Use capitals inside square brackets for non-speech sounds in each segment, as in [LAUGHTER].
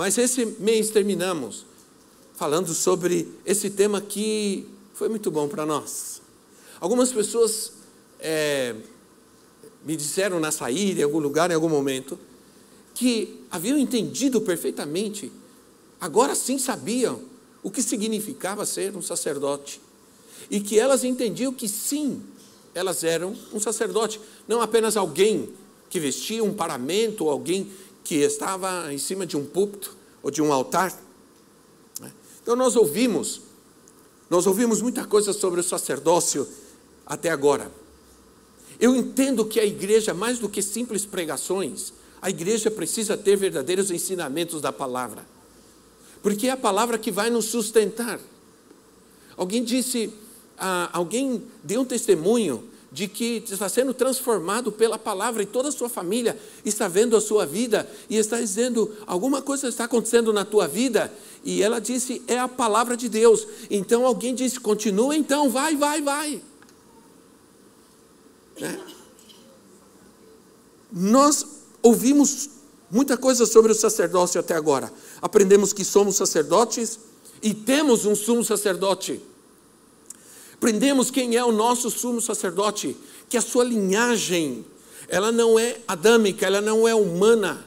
Mas esse mês terminamos falando sobre esse tema que foi muito bom para nós. Algumas pessoas é, me disseram na saída, em algum lugar, em algum momento, que haviam entendido perfeitamente, agora sim sabiam o que significava ser um sacerdote. E que elas entendiam que sim, elas eram um sacerdote, não apenas alguém que vestia um paramento, ou alguém que estava em cima de um púlpito ou de um altar. Então nós ouvimos, nós ouvimos muita coisa sobre o sacerdócio até agora. Eu entendo que a igreja, mais do que simples pregações, a igreja precisa ter verdadeiros ensinamentos da palavra, porque é a palavra que vai nos sustentar. Alguém disse, ah, alguém deu um testemunho de que está sendo transformado pela palavra e toda a sua família está vendo a sua vida e está dizendo: alguma coisa está acontecendo na tua vida. E ela disse: é a palavra de Deus. Então alguém disse: continua, então, vai, vai, vai. Né? Nós ouvimos muita coisa sobre o sacerdócio até agora. Aprendemos que somos sacerdotes e temos um sumo sacerdote. Aprendemos quem é o nosso sumo sacerdote, que a sua linhagem, ela não é adâmica, ela não é humana.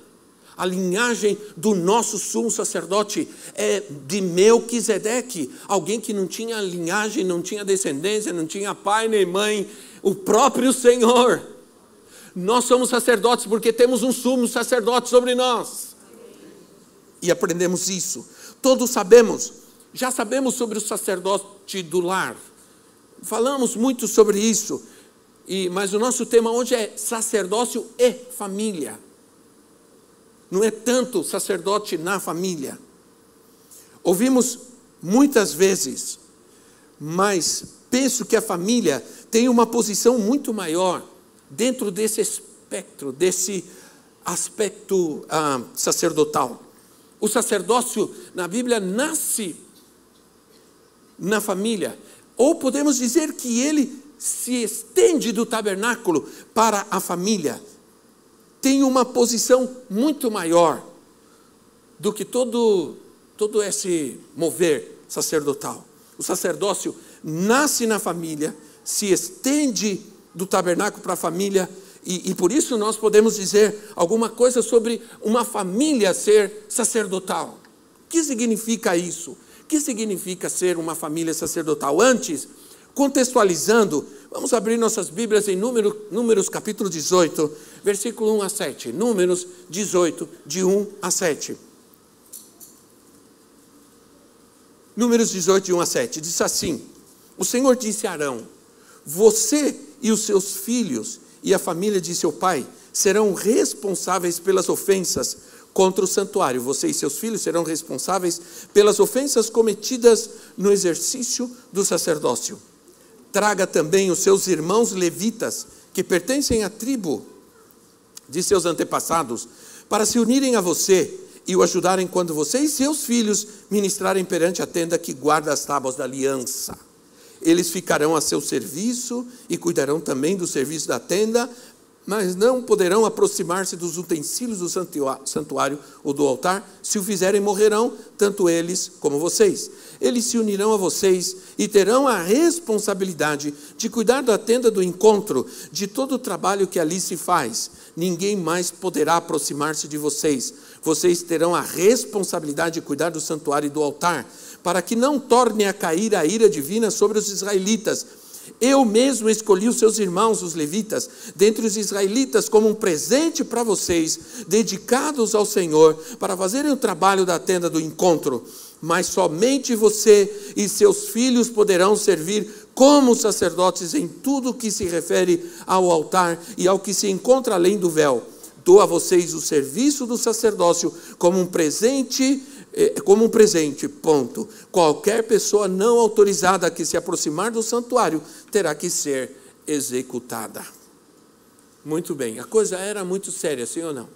A linhagem do nosso sumo sacerdote é de Melquisedeque, alguém que não tinha linhagem, não tinha descendência, não tinha pai nem mãe, o próprio Senhor. Nós somos sacerdotes porque temos um sumo sacerdote sobre nós. E aprendemos isso. Todos sabemos, já sabemos sobre o sacerdote do lar. Falamos muito sobre isso. E, mas o nosso tema hoje é sacerdócio e família. Não é tanto sacerdote na família. Ouvimos muitas vezes, mas penso que a família tem uma posição muito maior dentro desse espectro, desse aspecto ah, sacerdotal. O sacerdócio na Bíblia nasce na família, ou podemos dizer que ele se estende do tabernáculo para a família. Tem uma posição muito maior do que todo, todo esse mover sacerdotal. O sacerdócio nasce na família, se estende do tabernáculo para a família, e, e, por isso nós podemos dizer alguma coisa sobre uma família ser sacerdotal. O que significa isso? O que significa ser uma família sacerdotal? Antes, contextualizando, vamos abrir nossas Bíblias em número, Números capítulo 18, versículo 1 a 7. Números 18, de 1 a 7. Números 18, de 1 a 7. Diz assim: O Senhor disse a Arão: você e os seus filhos e a família de seu pai serão responsáveis pelas ofensas contra o santuário. Você e seus filhos serão responsáveis pelas ofensas cometidas no exercício do sacerdócio. Traga também os seus irmãos levitas, que pertencem à tribo de seus antepassados, para se unirem a você e o ajudarem quando você e seus filhos ministrarem perante a tenda que guarda as tábuas da aliança. Eles ficarão a seu serviço e cuidarão também do serviço da tenda, mas não poderão aproximar-se dos utensílios do santuário ou do altar. Se o fizerem, morrerão, tanto eles como vocês. Eles se unirão a vocês e terão a responsabilidade de cuidar da tenda do encontro, de todo o trabalho que ali se faz. Ninguém mais poderá aproximar-se de vocês. Vocês terão a responsabilidade de cuidar do santuário e do altar para que não torne a cair a ira divina sobre os israelitas. Eu mesmo escolhi os seus irmãos, os levitas, dentre os israelitas, como um presente para vocês, dedicados ao Senhor, para fazerem o trabalho da tenda do encontro. Mas somente você e seus filhos poderão servir como sacerdotes em tudo que se refere ao altar e ao que se encontra além do véu dou a vocês o serviço do sacerdócio como um presente, como um presente, ponto. Qualquer pessoa não autorizada que se aproximar do santuário terá que ser executada. Muito bem, a coisa era muito séria, sim ou não?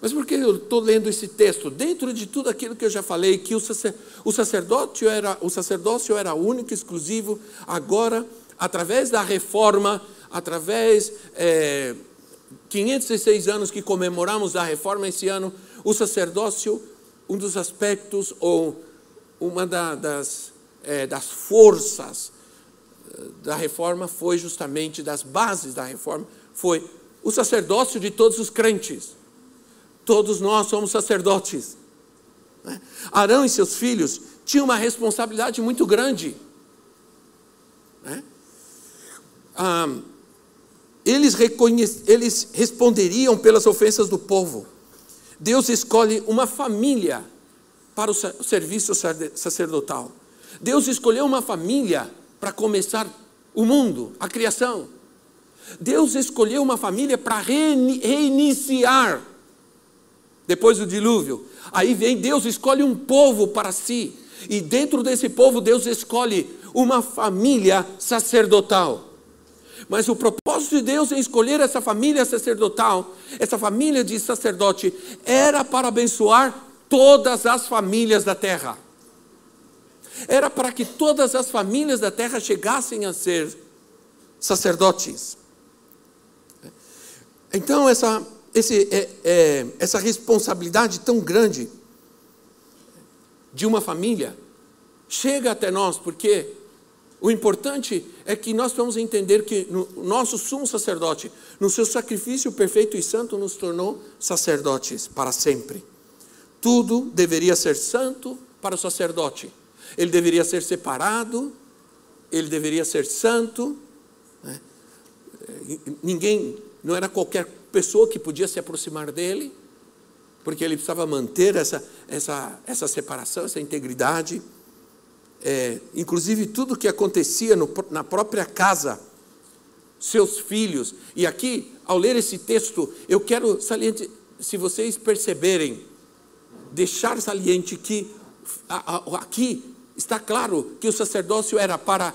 Mas por que eu estou lendo esse texto? Dentro de tudo aquilo que eu já falei, que o, sacerdócio era, o sacerdócio era único, exclusivo, agora, através da reforma, através é, 506 anos que comemoramos a reforma esse ano, o sacerdócio, um dos aspectos ou uma da, das, é, das forças eh, da reforma foi justamente das bases da reforma foi o sacerdócio de todos os crentes. Todos nós somos sacerdotes. Né? Arão e seus filhos tinham uma responsabilidade muito grande. Né? Ah, eles, eles responderiam pelas ofensas do povo. Deus escolhe uma família para o serviço sacerdotal. Deus escolheu uma família para começar o mundo, a criação. Deus escolheu uma família para reiniciar depois do dilúvio. Aí vem Deus escolhe um povo para si. E dentro desse povo, Deus escolhe uma família sacerdotal. Mas o propósito de Deus em escolher essa família sacerdotal, essa família de sacerdote, era para abençoar todas as famílias da terra. Era para que todas as famílias da terra chegassem a ser sacerdotes. Então, essa, esse, é, é, essa responsabilidade tão grande de uma família chega até nós, porque o importante é que nós vamos entender que o nosso sumo sacerdote, no seu sacrifício perfeito e santo, nos tornou sacerdotes para sempre. Tudo deveria ser santo para o sacerdote. Ele deveria ser separado, ele deveria ser santo. Né? Ninguém, não era qualquer pessoa que podia se aproximar dele, porque ele precisava manter essa, essa, essa separação, essa integridade é, inclusive tudo que acontecia no, na própria casa, seus filhos. E aqui, ao ler esse texto, eu quero saliente, se vocês perceberem, deixar saliente que a, a, aqui está claro que o sacerdócio era para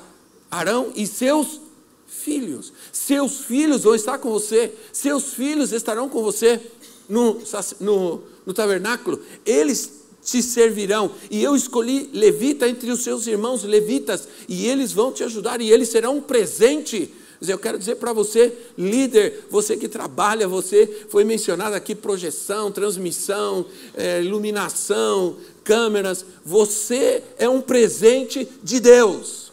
Arão e seus filhos. Seus filhos vão estar com você, seus filhos estarão com você no, no, no tabernáculo. Eles te servirão. E eu escolhi levita entre os seus irmãos levitas, e eles vão te ajudar, e eles serão um presente. Eu quero dizer para você, líder, você que trabalha, você foi mencionado aqui projeção, transmissão, é, iluminação, câmeras. Você é um presente de Deus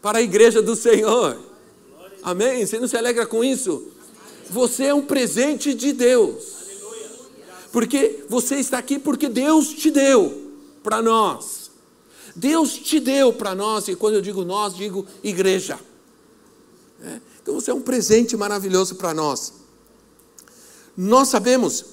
para a igreja do Senhor. Amém? Você não se alegra com isso? Você é um presente de Deus. Porque você está aqui porque Deus te deu para nós. Deus te deu para nós, e quando eu digo nós, digo igreja. É? Então você é um presente maravilhoso para nós. Nós sabemos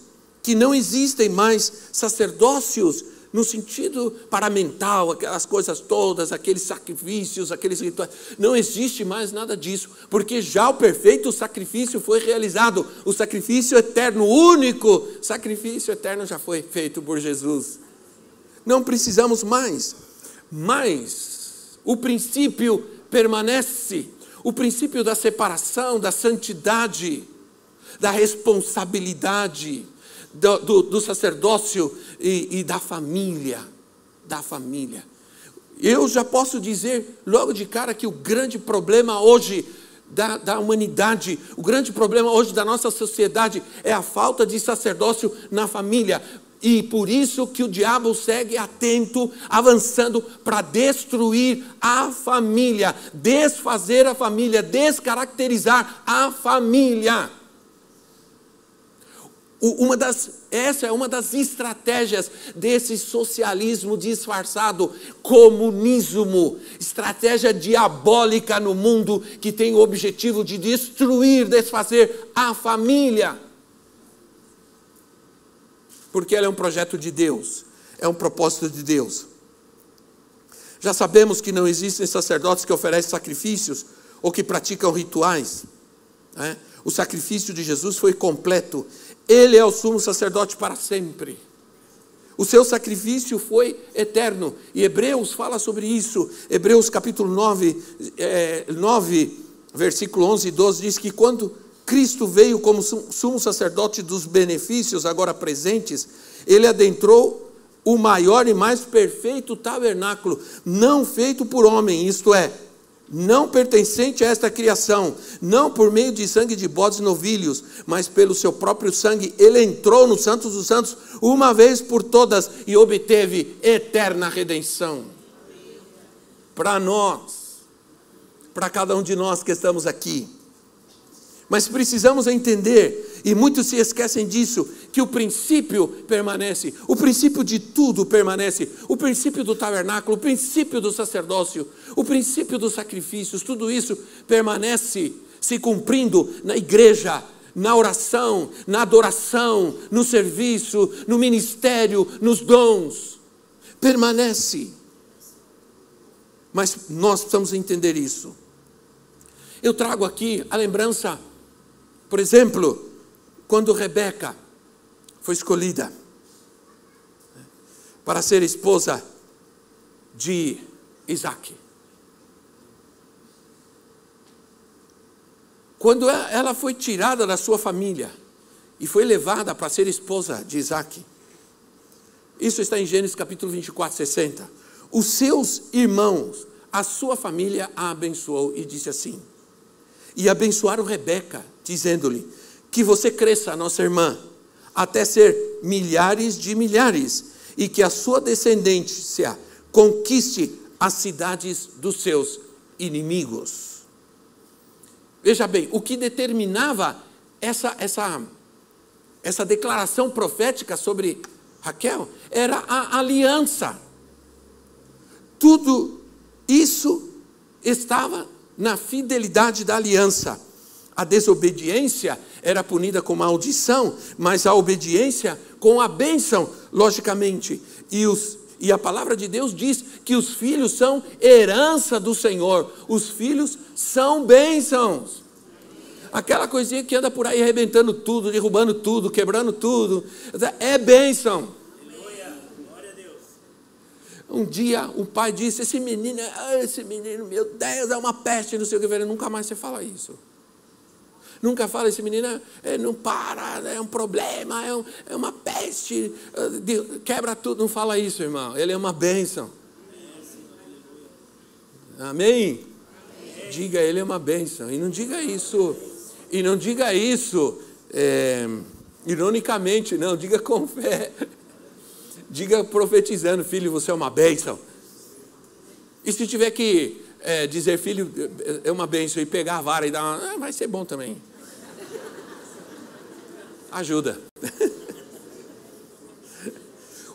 que não existem mais sacerdócios no sentido paramental, aquelas coisas todas, aqueles sacrifícios, aqueles rituais. Não existe mais nada disso, porque já o perfeito sacrifício foi realizado. O sacrifício eterno, único sacrifício eterno já foi feito por Jesus. Não precisamos mais. Mas o princípio permanece o princípio da separação, da santidade, da responsabilidade do, do, do sacerdócio e, e da família. Da família. Eu já posso dizer logo de cara que o grande problema hoje da, da, humanidade, o grande problema hoje da nossa sociedade é a falta de sacerdócio na família. E por isso que o diabo segue atento, avançando para destruir a família, desfazer a família, descaracterizar a família uma das, essa é uma das estratégias desse socialismo disfarçado, comunismo, estratégia diabólica no mundo que tem o objetivo de destruir, desfazer a família. Porque ela é um projeto de Deus, é um propósito de Deus. Já sabemos que não existem sacerdotes que oferecem sacrifícios ou que praticam rituais. Né? O sacrifício de Jesus foi completo. Ele é o sumo sacerdote para sempre. O seu sacrifício foi eterno. E Hebreus fala sobre isso. Hebreus capítulo 9, é, 9 versículo 11 e 12 diz que quando Cristo veio como sumo sacerdote dos benefícios agora presentes, ele adentrou o maior e mais perfeito tabernáculo, não feito por homem, isto é, não pertencente a esta criação, não por meio de sangue de bodes e novilhos, mas pelo seu próprio sangue, ele entrou no Santos dos Santos uma vez por todas e obteve eterna redenção. Para nós, para cada um de nós que estamos aqui. Mas precisamos entender, e muitos se esquecem disso, que o princípio permanece, o princípio de tudo permanece, o princípio do tabernáculo, o princípio do sacerdócio, o princípio dos sacrifícios, tudo isso permanece se cumprindo na igreja, na oração, na adoração, no serviço, no ministério, nos dons. Permanece. Mas nós precisamos entender isso. Eu trago aqui a lembrança por exemplo, quando Rebeca foi escolhida para ser esposa de Isaac. Quando ela foi tirada da sua família e foi levada para ser esposa de Isaac, isso está em Gênesis capítulo 24, 60. Os seus irmãos, a sua família a abençoou e disse assim: e abençoaram Rebeca, dizendo-lhe: Que você cresça, nossa irmã, até ser milhares de milhares, e que a sua descendência conquiste as cidades dos seus inimigos. Veja bem, o que determinava essa, essa, essa declaração profética sobre Raquel era a aliança. Tudo isso estava na fidelidade da aliança. A desobediência era punida com maldição, mas a obediência com a bênção, logicamente. E, os, e a palavra de Deus diz que os filhos são herança do Senhor, os filhos são bênçãos. Aquela coisinha que anda por aí arrebentando tudo, derrubando tudo, quebrando tudo, é bênção. Um dia o pai disse: Esse menino, esse menino, meu Deus, é uma peste, não sei o que. Velho, nunca mais você fala isso. Nunca fala, esse menino é, não para, é um problema, é, um, é uma peste, é, quebra tudo. Não fala isso, irmão. Ele é uma bênção. Amém? Amém? Diga, ele é uma bênção. E não diga isso, e não diga isso é, ironicamente, não, diga com fé. [LAUGHS] Diga profetizando, filho, você é uma bênção. E se tiver que é, dizer, filho, é uma bênção, e pegar a vara e dar uma. Ah, vai ser bom também. Ajuda. [LAUGHS]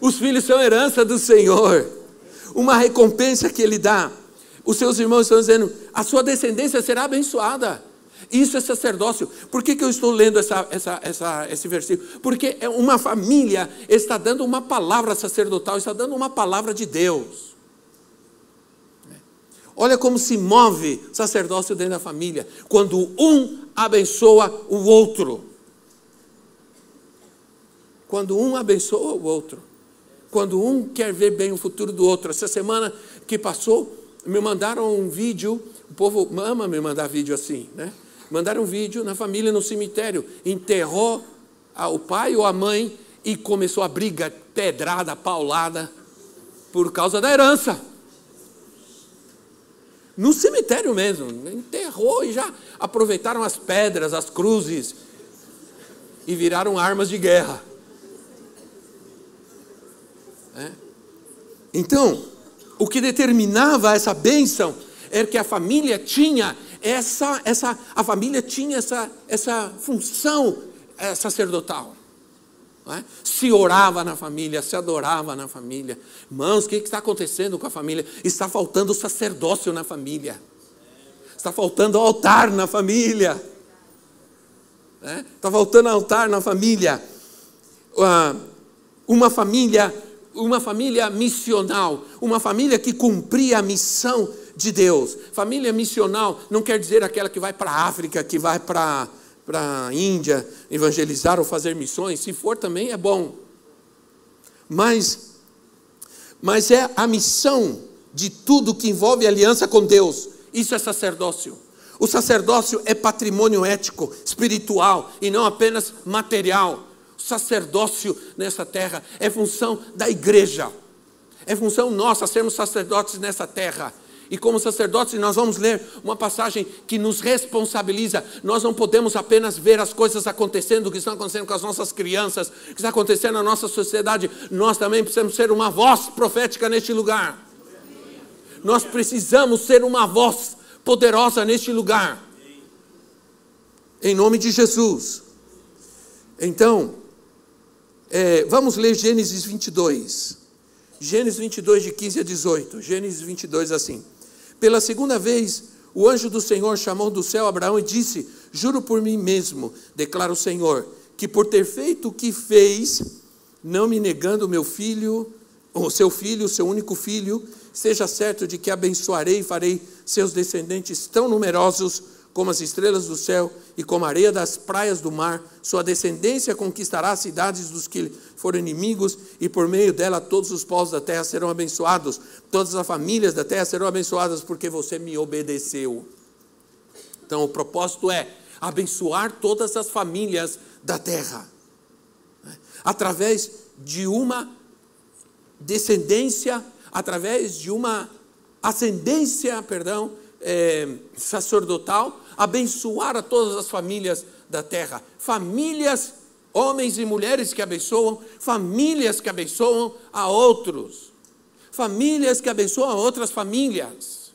Os filhos são herança do Senhor, uma recompensa que Ele dá. Os seus irmãos estão dizendo: a sua descendência será abençoada. Isso é sacerdócio. Por que, que eu estou lendo essa, essa, essa, esse versículo? Porque é uma família está dando uma palavra sacerdotal, está dando uma palavra de Deus. Olha como se move sacerdócio dentro da família, quando um abençoa o outro. Quando um abençoa o outro. Quando um quer ver bem o futuro do outro. Essa semana que passou, me mandaram um vídeo, o povo ama me mandar vídeo assim, né? mandaram um vídeo na família no cemitério, enterrou o pai ou a mãe e começou a briga, pedrada, paulada, por causa da herança. No cemitério mesmo, enterrou e já aproveitaram as pedras, as cruzes e viraram armas de guerra. É. Então, o que determinava essa bênção era que a família tinha essa, essa, a família tinha essa, essa função é, sacerdotal. É? Se orava na família, se adorava na família. Irmãos, o que está acontecendo com a família? Está faltando sacerdócio na família. Está faltando altar na família. É? Está faltando altar na família. Uma família, uma família missional, uma família que cumpria a missão de Deus. Família missional não quer dizer aquela que vai para a África, que vai para a Índia evangelizar ou fazer missões, se for também é bom. Mas, mas é a missão de tudo que envolve aliança com Deus. Isso é sacerdócio. O sacerdócio é patrimônio ético, espiritual e não apenas material. Sacerdócio nessa terra é função da igreja. É função nossa sermos sacerdotes nessa terra. E como sacerdotes, nós vamos ler uma passagem que nos responsabiliza. Nós não podemos apenas ver as coisas acontecendo, que estão acontecendo com as nossas crianças, que está acontecendo na nossa sociedade. Nós também precisamos ser uma voz profética neste lugar. Nós precisamos ser uma voz poderosa neste lugar. Em nome de Jesus. Então, é, vamos ler Gênesis 22. Gênesis 22, de 15 a 18. Gênesis 22, assim. Pela segunda vez, o anjo do Senhor chamou do céu Abraão e disse: Juro por mim mesmo, declara o Senhor, que por ter feito o que fez, não me negando o meu filho, o seu filho, o seu único filho, seja certo de que abençoarei e farei seus descendentes tão numerosos como as estrelas do céu e como a areia das praias do mar. Sua descendência conquistará as cidades dos que foram inimigos, e por meio dela todos os povos da terra serão abençoados, todas as famílias da terra serão abençoadas, porque você me obedeceu. Então, o propósito é abençoar todas as famílias da terra, né? através de uma descendência, através de uma ascendência, perdão, é, sacerdotal, abençoar a todas as famílias da terra. Famílias, homens e mulheres que abençoam, famílias que abençoam a outros. Famílias que abençoam outras famílias.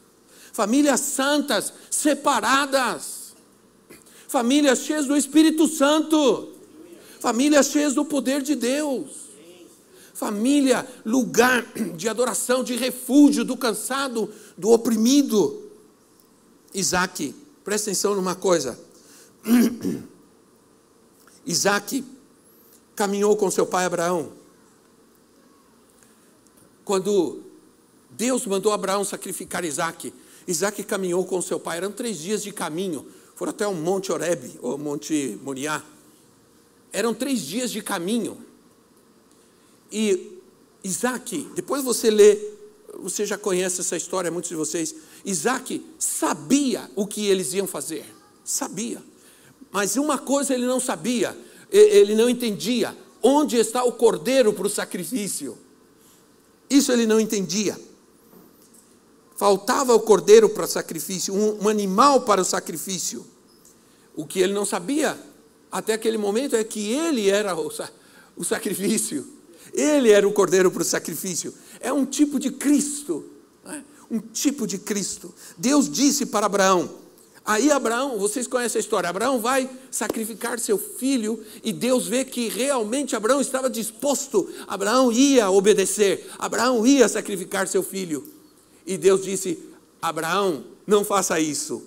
Famílias santas, separadas. Famílias cheias do Espírito Santo. Famílias cheias do poder de Deus família, lugar de adoração, de refúgio do cansado, do oprimido. Isaac, presta atenção numa coisa. [CLEARS THROAT] Isaac caminhou com seu pai Abraão. Quando Deus mandou Abraão sacrificar Isaac, Isaac caminhou com seu pai. Eram três dias de caminho. Foram até o Monte Oreb, ou Monte Moriá. Eram três dias de caminho. E Isaac, depois você lê, você já conhece essa história, muitos de vocês. Isaac sabia o que eles iam fazer, sabia. Mas uma coisa ele não sabia, ele não entendia: onde está o cordeiro para o sacrifício? Isso ele não entendia. Faltava o cordeiro para o sacrifício, um, um animal para o sacrifício. O que ele não sabia até aquele momento é que ele era o, o sacrifício. Ele era o cordeiro para o sacrifício. É um tipo de Cristo. Um tipo de Cristo. Deus disse para Abraão. Aí Abraão, vocês conhecem a história. Abraão vai sacrificar seu filho e Deus vê que realmente Abraão estava disposto. Abraão ia obedecer. Abraão ia sacrificar seu filho. E Deus disse: Abraão, não faça isso.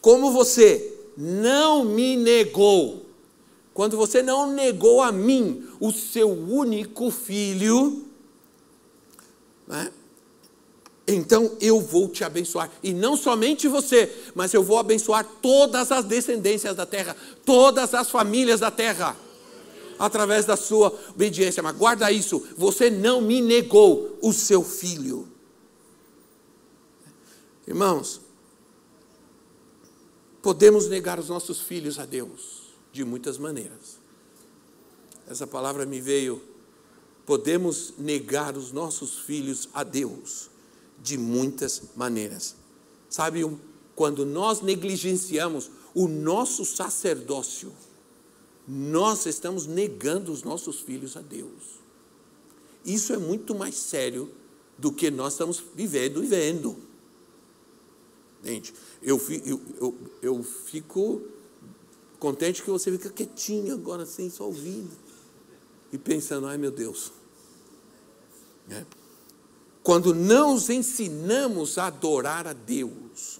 Como você não me negou, quando você não negou a mim o seu único filho, né? Então eu vou te abençoar. E não somente você, mas eu vou abençoar todas as descendências da terra, todas as famílias da terra, através da sua obediência. Mas guarda isso: você não me negou o seu filho. Irmãos, podemos negar os nossos filhos a Deus de muitas maneiras. Essa palavra me veio. Podemos negar os nossos filhos a Deus de muitas maneiras. Sabe, quando nós negligenciamos o nosso sacerdócio, nós estamos negando os nossos filhos a Deus. Isso é muito mais sério do que nós estamos vivendo e vendo. Gente, eu, eu, eu, eu fico Contente que você fica quietinho agora assim, só ouvindo. E pensando, ai meu Deus. É. Quando não os ensinamos a adorar a Deus,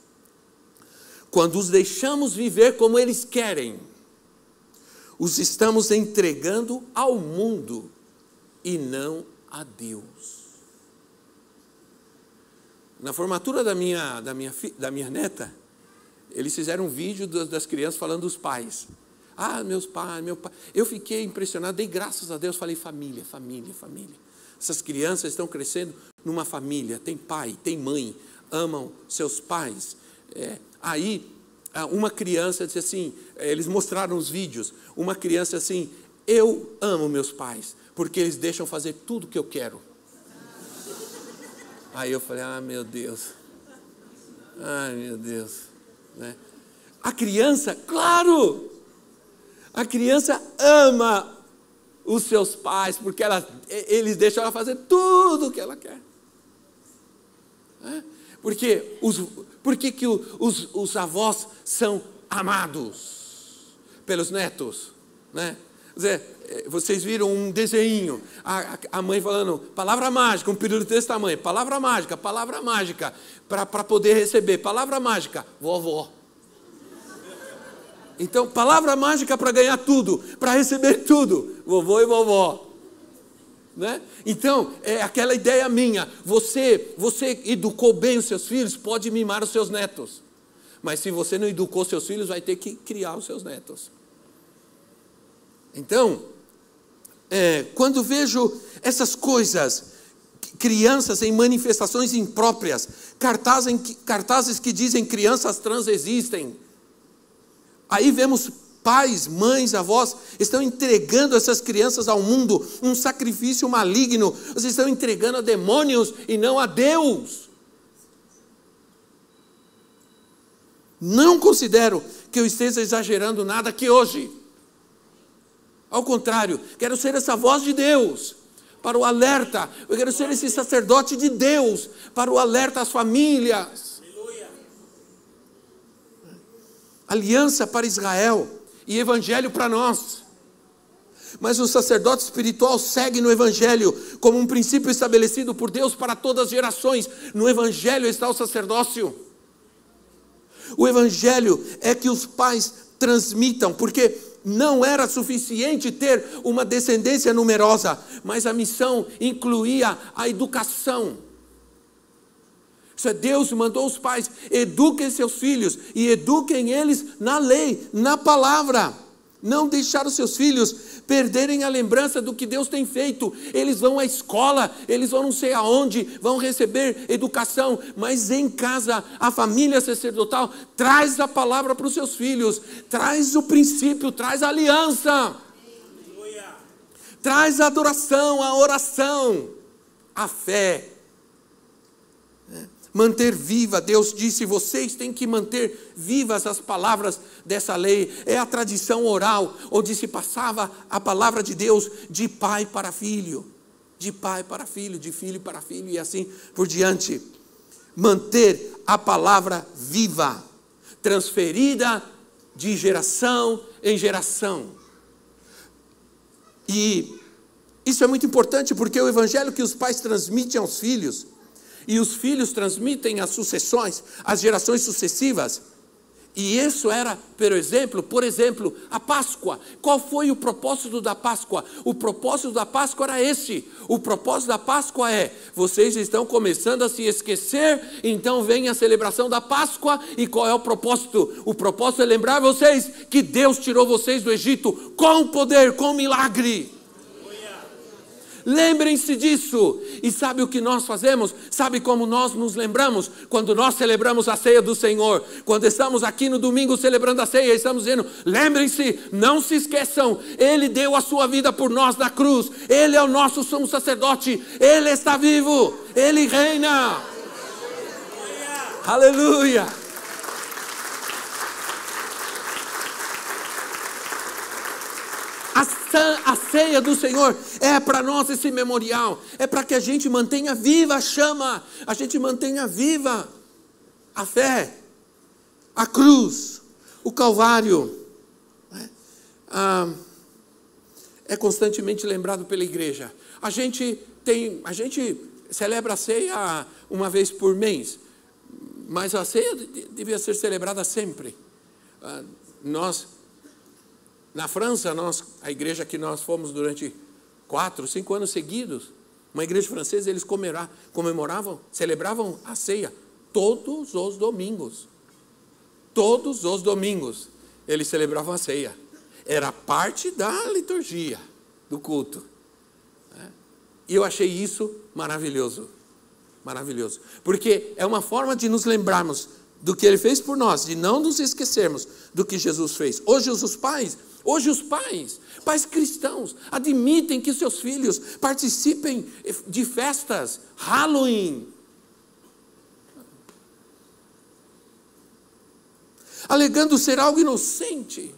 quando os deixamos viver como eles querem, os estamos entregando ao mundo e não a Deus. Na formatura da minha, da minha, da minha neta, eles fizeram um vídeo das crianças falando dos pais. Ah, meus pais, meu pai. Eu fiquei impressionado, dei graças a Deus, falei família, família, família. Essas crianças estão crescendo numa família, tem pai, tem mãe, amam seus pais. É, aí, uma criança disse assim: é, eles mostraram os vídeos. Uma criança assim: Eu amo meus pais, porque eles deixam fazer tudo o que eu quero. Aí eu falei: Ah, meu Deus. Ai, meu Deus. Né? A criança, claro, a criança ama os seus pais, porque ela, eles deixam ela fazer tudo o que ela quer. Porque, os, por que, que os, os avós são amados pelos netos? Né? Eh, vocês viram um desenho, a, a, mãe falando, palavra mágica, um período desse tamanho, palavra mágica, palavra mágica, para poder receber, palavra mágica, vovó. Então, palavra mágica para ganhar tudo, para receber [LAUGHS] tudo, vovô e vovó. Né? Então, é aquela ideia minha, você, você educou bem os seus filhos, pode mimar os seus netos. Mas se você não educou seus filhos, vai ter que criar os seus netos. Então, é, quando vejo essas coisas, crianças em manifestações impróprias, cartazes, cartazes que dizem crianças trans existem, Aí vemos pais, mães, avós estão entregando essas crianças ao mundo, um sacrifício maligno. Vocês estão entregando a demônios e não a Deus. Não considero que eu esteja exagerando nada aqui hoje. Ao contrário, quero ser essa voz de Deus para o alerta. Eu quero ser esse sacerdote de Deus para o alerta às famílias aliança para Israel e evangelho para nós. Mas o sacerdote espiritual segue no Evangelho como um princípio estabelecido por Deus para todas as gerações. No Evangelho está o sacerdócio. O Evangelho é que os pais transmitam, porque não era suficiente ter uma descendência numerosa, mas a missão incluía a educação. Isso é Deus mandou os pais, eduquem seus filhos e eduquem eles na lei, na palavra. Não deixar os seus filhos perderem a lembrança do que Deus tem feito. Eles vão à escola, eles vão não sei aonde, vão receber educação, mas em casa, a família sacerdotal traz a palavra para os seus filhos, traz o princípio, traz a aliança, traz a adoração, a oração, a fé manter viva. Deus disse: vocês têm que manter vivas as palavras dessa lei. É a tradição oral, onde se passava a palavra de Deus de pai para filho, de pai para filho, de filho para filho e assim por diante. Manter a palavra viva, transferida de geração em geração. E isso é muito importante porque o evangelho que os pais transmitem aos filhos e os filhos transmitem as sucessões, as gerações sucessivas. E isso era, por exemplo, por exemplo, a Páscoa. Qual foi o propósito da Páscoa? O propósito da Páscoa era esse. O propósito da Páscoa é: vocês estão começando a se esquecer, então vem a celebração da Páscoa. E qual é o propósito? O propósito é lembrar vocês que Deus tirou vocês do Egito com poder, com milagre. Lembrem-se disso. E sabe o que nós fazemos? Sabe como nós nos lembramos? Quando nós celebramos a ceia do Senhor. Quando estamos aqui no domingo celebrando a ceia, estamos dizendo: lembrem-se, não se esqueçam, Ele deu a sua vida por nós na cruz. Ele é o nosso sumo sacerdote. Ele está vivo. Ele reina. Aleluia. Aleluia. A ceia do Senhor é para nós esse memorial, é para que a gente mantenha viva a chama, a gente mantenha viva a fé, a cruz, o Calvário. É, ah, é constantemente lembrado pela igreja. A gente tem, a gente celebra a ceia uma vez por mês, mas a ceia devia ser celebrada sempre. Ah, nós na França, nós, a igreja que nós fomos durante quatro, cinco anos seguidos, uma igreja francesa, eles comemoravam, celebravam a ceia todos os domingos. Todos os domingos eles celebravam a ceia. era parte da liturgia, do culto. Né? E eu achei isso maravilhoso. Maravilhoso. Porque é uma forma de nos lembrarmos do que ele fez por nós, de não nos esquecermos do que Jesus fez. Hoje os pais, hoje os pais, pais cristãos, admitem que seus filhos participem de festas, Halloween. Alegando ser algo inocente.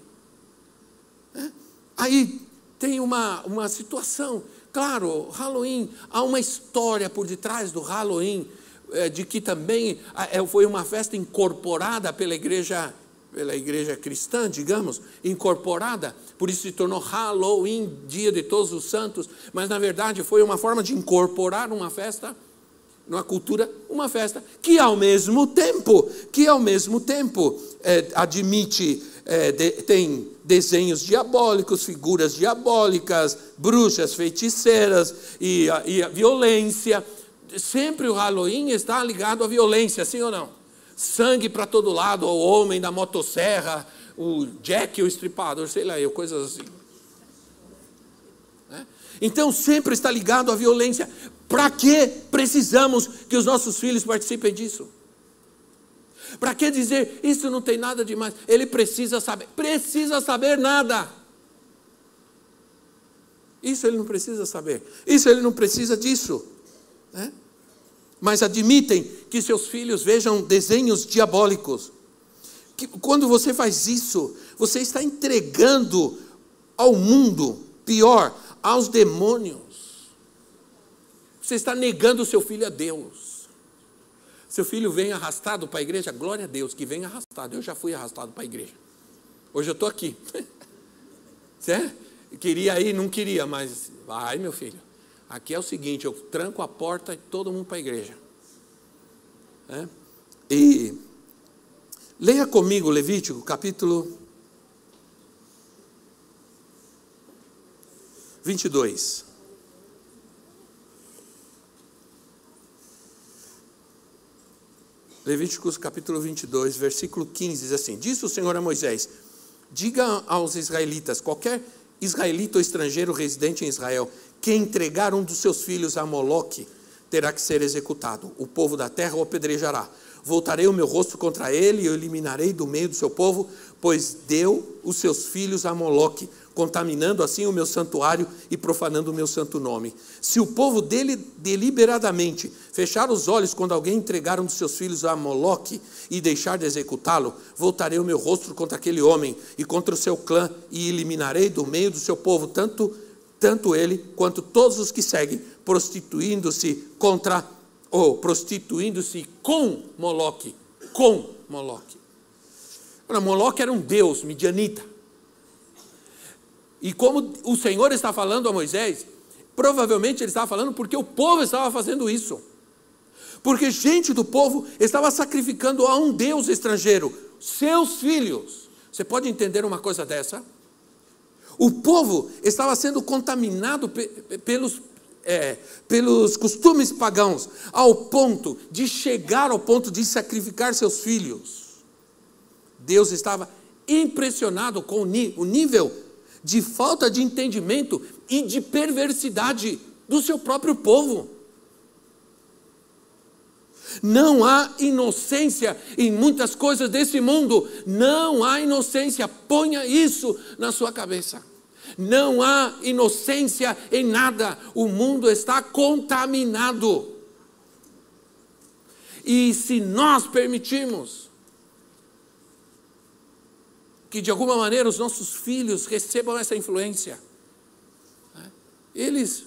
É? Aí tem uma, uma situação, claro, Halloween, há uma história por detrás do Halloween, é, de que também é, foi uma festa incorporada pela igreja, pela igreja cristã, digamos, incorporada, por isso se tornou Halloween, dia de todos os santos, mas na verdade foi uma forma de incorporar uma festa numa cultura, uma festa que ao mesmo tempo, que ao mesmo tempo é, admite, é, de, tem desenhos diabólicos, figuras diabólicas, bruxas, feiticeiras e e a violência. Sempre o Halloween está ligado à violência, sim ou não? Sangue para todo lado, o homem da motosserra, o Jack, o estripador, sei lá, eu, coisas assim. Né? Então sempre está ligado à violência. Para que precisamos que os nossos filhos participem disso? Para que dizer isso não tem nada demais? Ele precisa saber, precisa saber nada. Isso ele não precisa saber. Isso ele não precisa disso. Né? Mas admitem que seus filhos vejam desenhos diabólicos. Que, quando você faz isso, você está entregando ao mundo, pior, aos demônios. Você está negando o seu filho a Deus. Seu filho vem arrastado para a igreja, glória a Deus que vem arrastado. Eu já fui arrastado para a igreja. Hoje eu estou aqui. [LAUGHS] Certo? Queria ir, não queria, mas vai, meu filho. Aqui é o seguinte: eu tranco a porta e todo mundo para a igreja. É? E leia comigo Levítico, capítulo 22. Levíticos capítulo 22, versículo 15, diz assim: Disse o Senhor a Moisés: Diga aos israelitas, qualquer israelita ou estrangeiro residente em Israel, que entregar um dos seus filhos a Moloque, terá que ser executado. O povo da terra o apedrejará. Voltarei o meu rosto contra ele e o eliminarei do meio do seu povo, pois deu os seus filhos a Moloque, contaminando assim o meu santuário e profanando o meu santo nome. Se o povo dele deliberadamente fechar os olhos quando alguém entregar um dos seus filhos a Moloque e deixar de executá-lo, voltarei o meu rosto contra aquele homem e contra o seu clã e eliminarei do meio do seu povo tanto tanto ele quanto todos os que seguem prostituindo-se contra ou prostituindo-se com Moloque, com Moloque. Moloque era um deus midianita e como o Senhor está falando a Moisés, provavelmente ele estava falando porque o povo estava fazendo isso. Porque gente do povo estava sacrificando a um Deus estrangeiro, seus filhos. Você pode entender uma coisa dessa? O povo estava sendo contaminado pelos, é, pelos costumes pagãos, ao ponto de chegar ao ponto de sacrificar seus filhos. Deus estava impressionado com o nível de falta de entendimento e de perversidade do seu próprio povo. Não há inocência em muitas coisas desse mundo. Não há inocência. Ponha isso na sua cabeça. Não há inocência em nada. O mundo está contaminado. E se nós permitirmos que de alguma maneira os nossos filhos recebam essa influência. Né? Eles,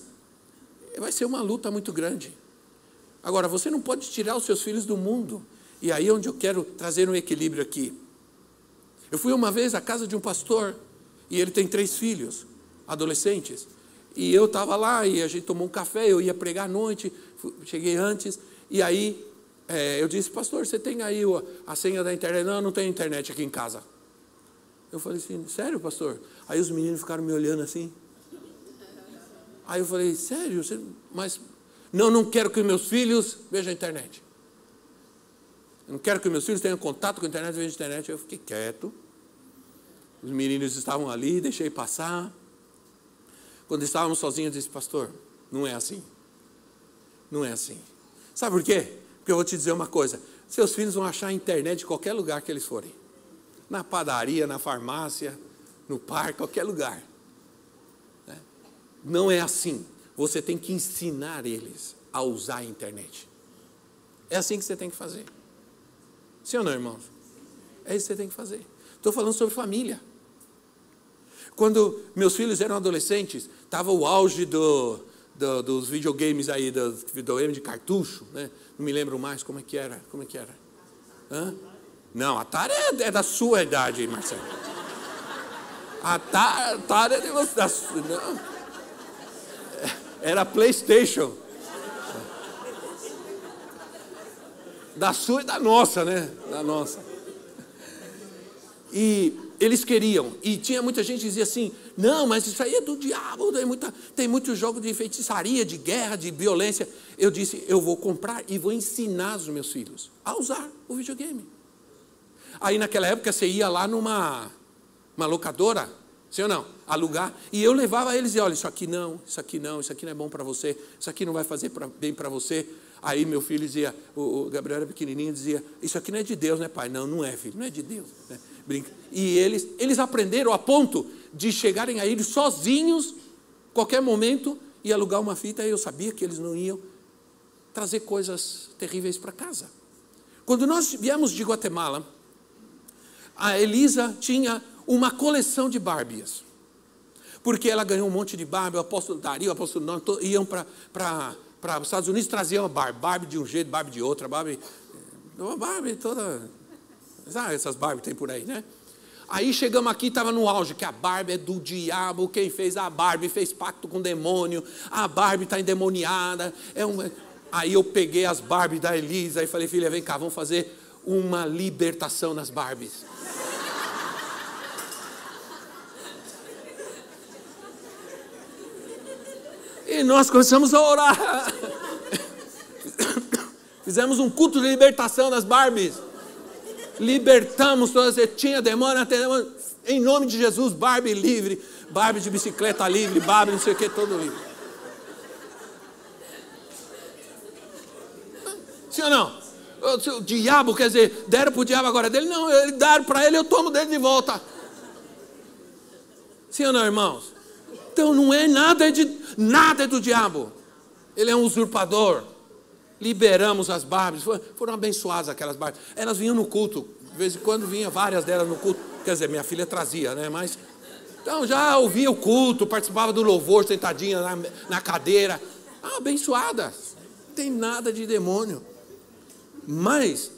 vai ser uma luta muito grande. Agora, você não pode tirar os seus filhos do mundo. E aí é onde eu quero trazer um equilíbrio aqui. Eu fui uma vez à casa de um pastor e ele tem três filhos, adolescentes. E eu estava lá e a gente tomou um café, eu ia pregar à noite, cheguei antes. E aí é, eu disse, pastor, você tem aí a senha da internet? Não, não tenho internet aqui em casa. Eu falei assim, sério, pastor? Aí os meninos ficaram me olhando assim. Aí eu falei, sério? Você... Mas não, não quero que meus filhos vejam a internet. Eu não quero que meus filhos tenham contato com a internet, vejam a internet. Eu fiquei quieto. Os meninos estavam ali, deixei passar. Quando estávamos sozinhos, disse, pastor, não é assim. Não é assim. Sabe por quê? Porque eu vou te dizer uma coisa: seus filhos vão achar a internet em qualquer lugar que eles forem na padaria, na farmácia, no parque, qualquer lugar. Né? Não é assim. Você tem que ensinar eles a usar a internet. É assim que você tem que fazer. Sim ou não, irmãos? É isso que você tem que fazer. Estou falando sobre família. Quando meus filhos eram adolescentes, estava o auge do, do, dos videogames aí, dos videogames de cartucho, né? Não me lembro mais como é que era. Como é que era? Hã? Não, a Atari é, é da sua idade, Marcelo. A Atari é de você. Da, não. Era PlayStation. Da sua e da nossa, né? Da nossa. E eles queriam. E tinha muita gente que dizia assim: não, mas isso aí é do diabo, tem, muita, tem muito jogo de feitiçaria, de guerra, de violência. Eu disse: eu vou comprar e vou ensinar os meus filhos a usar o videogame. Aí naquela época você ia lá numa uma locadora, sim ou não? Alugar. E eu levava eles e olha, isso aqui não, isso aqui não, isso aqui não é bom para você, isso aqui não vai fazer pra, bem para você. Aí meu filho dizia, o, o, Gabriel era pequenininho, dizia, isso aqui não é de Deus, né pai? Não, não é filho, não é de Deus. Né? Brinca. E eles, eles aprenderam a ponto de chegarem a ir sozinhos, qualquer momento, e alugar uma fita, e eu sabia que eles não iam trazer coisas terríveis para casa. Quando nós viemos de Guatemala, a Elisa tinha uma coleção de Barbies. Porque ela ganhou um monte de Barbie, o apóstolo Dario, o apóstolo Não, iam para os Estados Unidos traziam Barbie, Barbie de um jeito, Barbie de outra, Barbie. Uma Barbie toda. Sabe essas Barbie tem por aí, né? Aí chegamos aqui, estava no auge, que a Barbie é do diabo, quem fez a Barbie fez pacto com o demônio, a Barbie está endemoniada. É um... Aí eu peguei as Barbie da Elisa e falei, filha, vem cá, vamos fazer uma libertação nas Barbies. Nós começamos a orar. [COUGHS] Fizemos um culto de libertação das Barbies. Libertamos todas. Tinha demônio, até demônio. Em nome de Jesus, Barbie livre. Barbie de bicicleta livre. Barbie não sei o que, todo livre. Sim ou não? O, diabo, quer dizer, deram para o diabo agora dele? Não, ele deram para ele, eu tomo dele de volta. Sim ou não, irmãos? Então não é nada de nada é do diabo. Ele é um usurpador. Liberamos as Barbies, foram abençoadas aquelas Barbies. Elas vinham no culto, de vez em quando vinha várias delas no culto. Quer dizer, minha filha trazia, né? Mas então já ouvia o culto, participava do louvor, sentadinha na, na cadeira. Ah, abençoadas. Não tem nada de demônio. Mas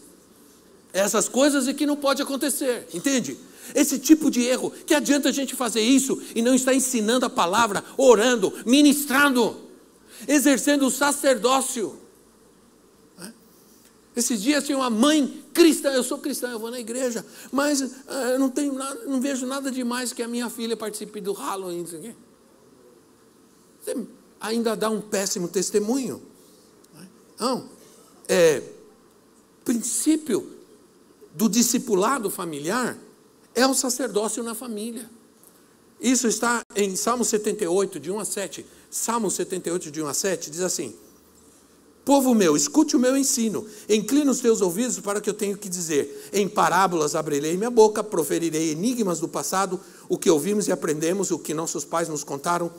essas coisas é que não pode acontecer, entende? Esse tipo de erro, que adianta a gente fazer isso e não estar ensinando a palavra, orando, ministrando, exercendo o sacerdócio. Esses dias tinha uma mãe cristã, eu sou cristã, eu vou na igreja, mas uh, eu não tenho nada, não vejo nada demais que a minha filha participe do Halloween. Você ainda dá um péssimo testemunho. Não, é princípio do discipulado familiar é o sacerdócio na família. Isso está em Salmo 78, de 1 a 7. Salmo 78, de 1 a 7, diz assim: Povo meu, escute o meu ensino, inclina os teus ouvidos para o que eu tenho que dizer. Em parábolas abrirei minha boca, proferirei enigmas do passado, o que ouvimos e aprendemos, o que nossos pais nos contaram.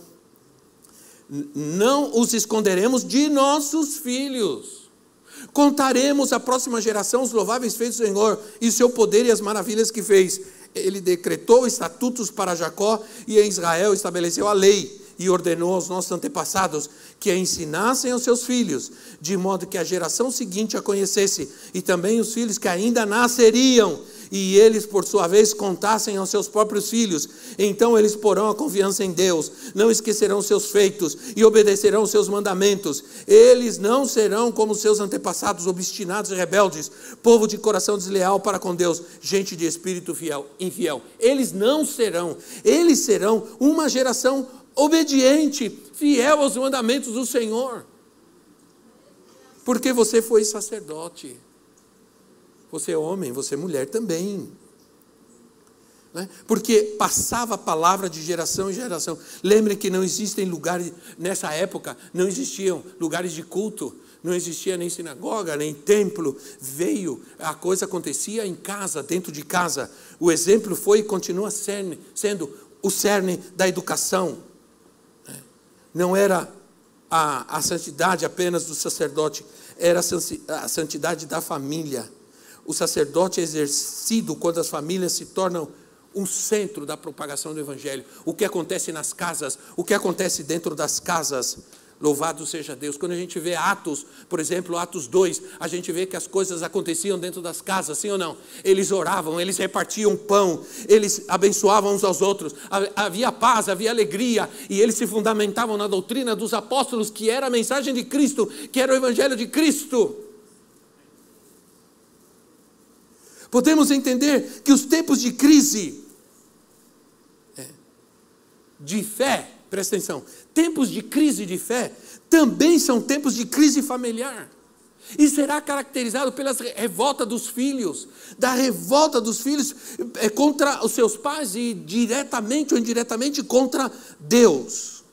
Não os esconderemos de nossos filhos. Contaremos à próxima geração os louváveis feitos do Senhor e seu poder e as maravilhas que fez ele decretou estatutos para Jacó e em Israel estabeleceu a lei e ordenou aos nossos antepassados que a ensinassem aos seus filhos, de modo que a geração seguinte a conhecesse, e também os filhos que ainda nasceriam, e eles, por sua vez, contassem aos seus próprios filhos. Então eles porão a confiança em Deus, não esquecerão seus feitos e obedecerão seus mandamentos. Eles não serão como seus antepassados, obstinados e rebeldes, povo de coração desleal para com Deus, gente de espírito fiel, infiel. Eles não serão, eles serão uma geração obediente, fiel aos mandamentos do Senhor. Porque você foi sacerdote. Você é homem, você é mulher também. né? porque passava a palavra de geração em geração. Lembrem que não existem lugares, nessa época, não existiam lugares de culto, não existia nem sinagoga, nem templo. Veio, a coisa acontecia em casa, dentro de casa. O exemplo foi e continua sendo o cerne da educação. Né? Não era a, a santidade apenas do sacerdote, era a santidade da família. O sacerdote é exercido quando as famílias se tornam um centro da propagação do Evangelho. O que acontece nas casas, o que acontece dentro das casas. Louvado seja Deus. Quando a gente vê Atos, por exemplo, Atos 2, a gente vê que as coisas aconteciam dentro das casas, sim ou não? Eles oravam, eles repartiam pão, eles abençoavam uns aos outros, havia paz, havia alegria, e eles se fundamentavam na doutrina dos apóstolos, que era a mensagem de Cristo, que era o Evangelho de Cristo. Podemos entender que os tempos de crise de fé, presta atenção, tempos de crise de fé também são tempos de crise familiar. E será caracterizado pela revolta dos filhos, da revolta dos filhos é, contra os seus pais e diretamente ou indiretamente contra Deus.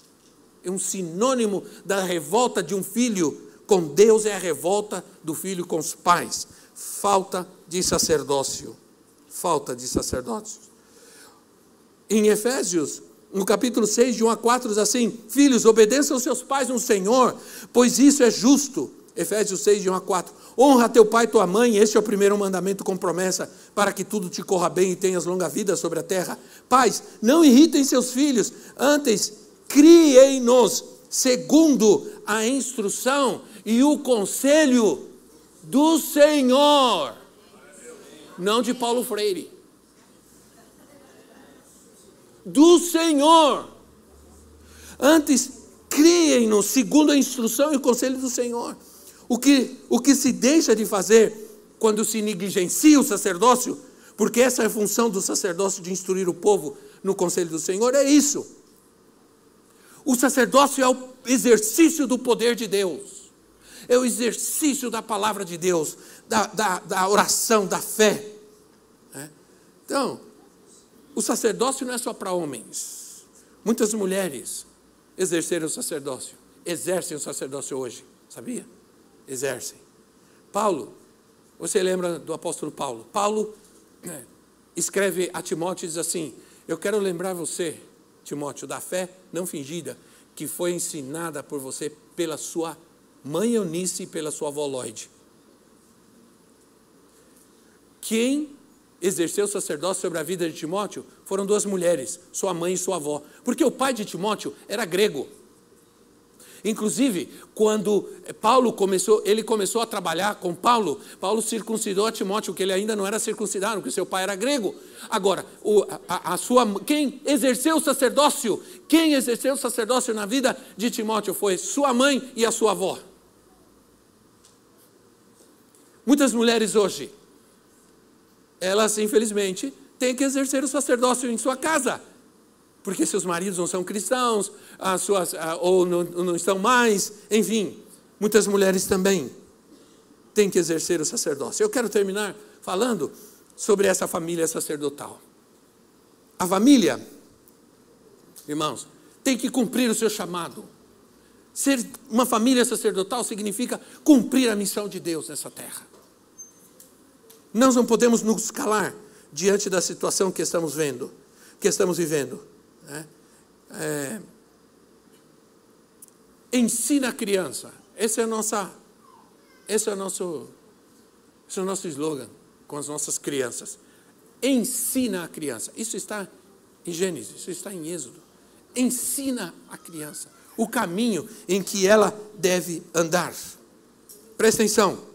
É um sinônimo da revolta de um filho com Deus é a revolta do filho com os pais. Falta de sacerdócio. Falta de sacerdócio. Em Efésios no capítulo 6, de 1 a 4, diz assim: Filhos, obedeçam aos seus pais no Senhor, pois isso é justo. Efésios 6, de 1 a 4. Honra teu pai e tua mãe, este é o primeiro mandamento com promessa, para que tudo te corra bem e tenhas longa vida sobre a terra. Pais, não irritem seus filhos, antes criem-nos segundo a instrução e o conselho do Senhor, não de Paulo Freire do Senhor. Antes, criem-no segundo a instrução e o conselho do Senhor. O que, o que se deixa de fazer quando se negligencia o sacerdócio, porque essa é a função do sacerdócio de instruir o povo no conselho do Senhor, é isso. O sacerdócio é o exercício do poder de Deus, é o exercício da palavra de Deus, da, da, da oração, da fé. É? Então, o sacerdócio não é só para homens. Muitas mulheres exerceram o sacerdócio, exercem o sacerdócio hoje, sabia? Exercem. Paulo, você lembra do apóstolo Paulo? Paulo é, escreve a Timóteo e diz assim: Eu quero lembrar você, Timóteo, da fé não fingida que foi ensinada por você pela sua mãe Eunice pela sua avó Lloyd. Quem exerceu o sacerdócio sobre a vida de Timóteo foram duas mulheres, sua mãe e sua avó. Porque o pai de Timóteo era grego. Inclusive, quando Paulo começou, ele começou a trabalhar com Paulo, Paulo circuncidou a Timóteo, que ele ainda não era circuncidado, porque seu pai era grego. Agora, o, a, a, sua, quem exerceu o sacerdócio, quem exerceu o sacerdócio na vida de Timóteo foi sua mãe e a sua avó. Muitas mulheres hoje elas, infelizmente, têm que exercer o sacerdócio em sua casa. Porque seus maridos não são cristãos, as suas, ou não, não estão mais, enfim, muitas mulheres também têm que exercer o sacerdócio. Eu quero terminar falando sobre essa família sacerdotal. A família, irmãos, tem que cumprir o seu chamado. Ser uma família sacerdotal significa cumprir a missão de Deus nessa terra. Nós não podemos nos calar diante da situação que estamos vendo, que estamos vivendo. Né? É, ensina a criança. Esse é, a nossa, esse, é o nosso, esse é o nosso slogan com as nossas crianças. Ensina a criança. Isso está em Gênesis, isso está em Êxodo. Ensina a criança o caminho em que ela deve andar. Presta atenção.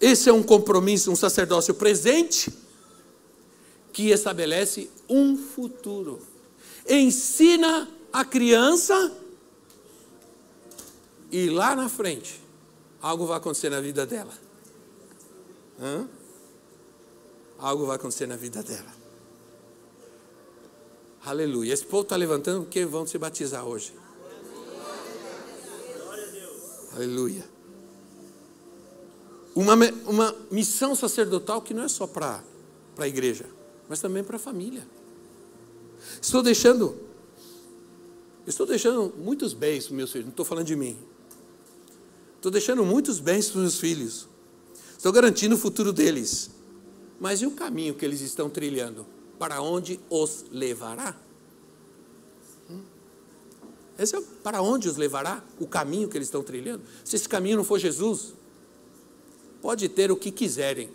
Esse é um compromisso, um sacerdócio presente que estabelece um futuro. Ensina a criança e lá na frente algo vai acontecer na vida dela. Hã? Algo vai acontecer na vida dela. Aleluia. Esse povo está levantando porque vão se batizar hoje. Aleluia uma, uma missão sacerdotal que não é só para a igreja, mas também para a família. Estou deixando, estou deixando muitos bens para meus filhos, não estou falando de mim. Estou deixando muitos bens para os meus filhos. Estou garantindo o futuro deles. Mas e o caminho que eles estão trilhando? Para onde os levará? Hum? Esse é para onde os levará? O caminho que eles estão trilhando? Se esse caminho não for Jesus, pode ter o que quiserem.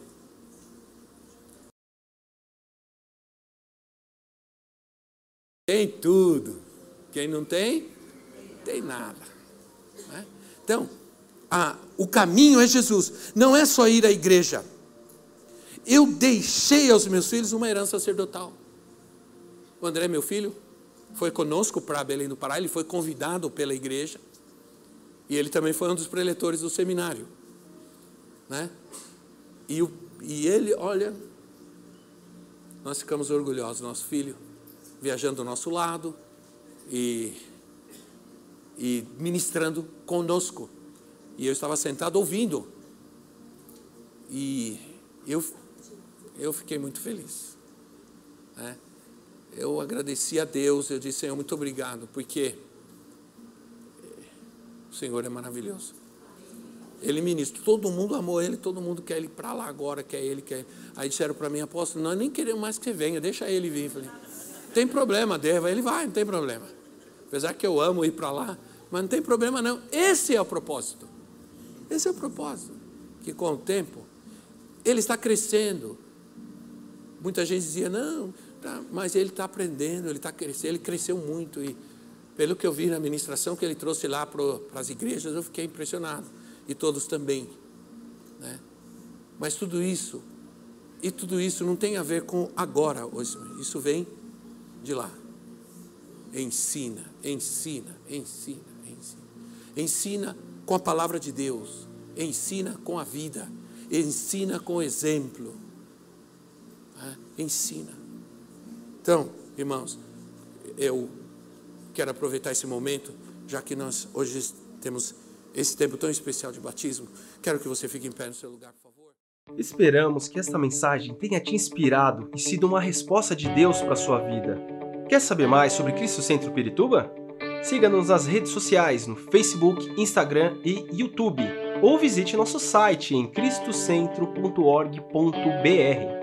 Tem tudo. Quem não tem, tem nada. Né? Então, a, o caminho é Jesus. Não é só ir à igreja. Eu deixei aos meus filhos uma herança sacerdotal. O André, meu filho, foi conosco para Belém do Pará, ele foi convidado pela igreja. E ele também foi um dos preletores do seminário. Né? E, o, e ele, olha, nós ficamos orgulhosos, nosso filho viajando do nosso lado e, e ministrando conosco. E eu estava sentado ouvindo. E eu, eu fiquei muito feliz. Né? Eu agradeci a Deus, eu disse, Senhor, muito obrigado, porque o Senhor é maravilhoso. Ele ministra, todo mundo amou ele, todo mundo quer ele para lá agora, quer ele, quer. Aí disseram para mim, apóstolo, nós nem queremos mais que você venha, deixa ele vir. Falei, tem problema, deva, ele vai, não tem problema. Apesar que eu amo ir para lá, mas não tem problema não. Esse é o propósito. Esse é o propósito. Que com o tempo, ele está crescendo. Muita gente dizia, não, tá, mas ele está aprendendo, ele está crescendo, ele cresceu muito. E pelo que eu vi na ministração que ele trouxe lá para as igrejas, eu fiquei impressionado. E todos também. Né? Mas tudo isso, e tudo isso não tem a ver com agora, isso vem de lá. Ensina, ensina, ensina, ensina. Ensina com a palavra de Deus, ensina com a vida, ensina com exemplo. É, ensina. Então, irmãos, eu quero aproveitar esse momento, já que nós hoje temos esse tempo tão especial de batismo, quero que você fique em pé no seu lugar, por favor. Esperamos que esta mensagem tenha te inspirado e sido uma resposta de Deus para a sua vida. Quer saber mais sobre Cristo Centro Pirituba? Siga-nos nas redes sociais no Facebook, Instagram e YouTube, ou visite nosso site em cristocentro.org.br.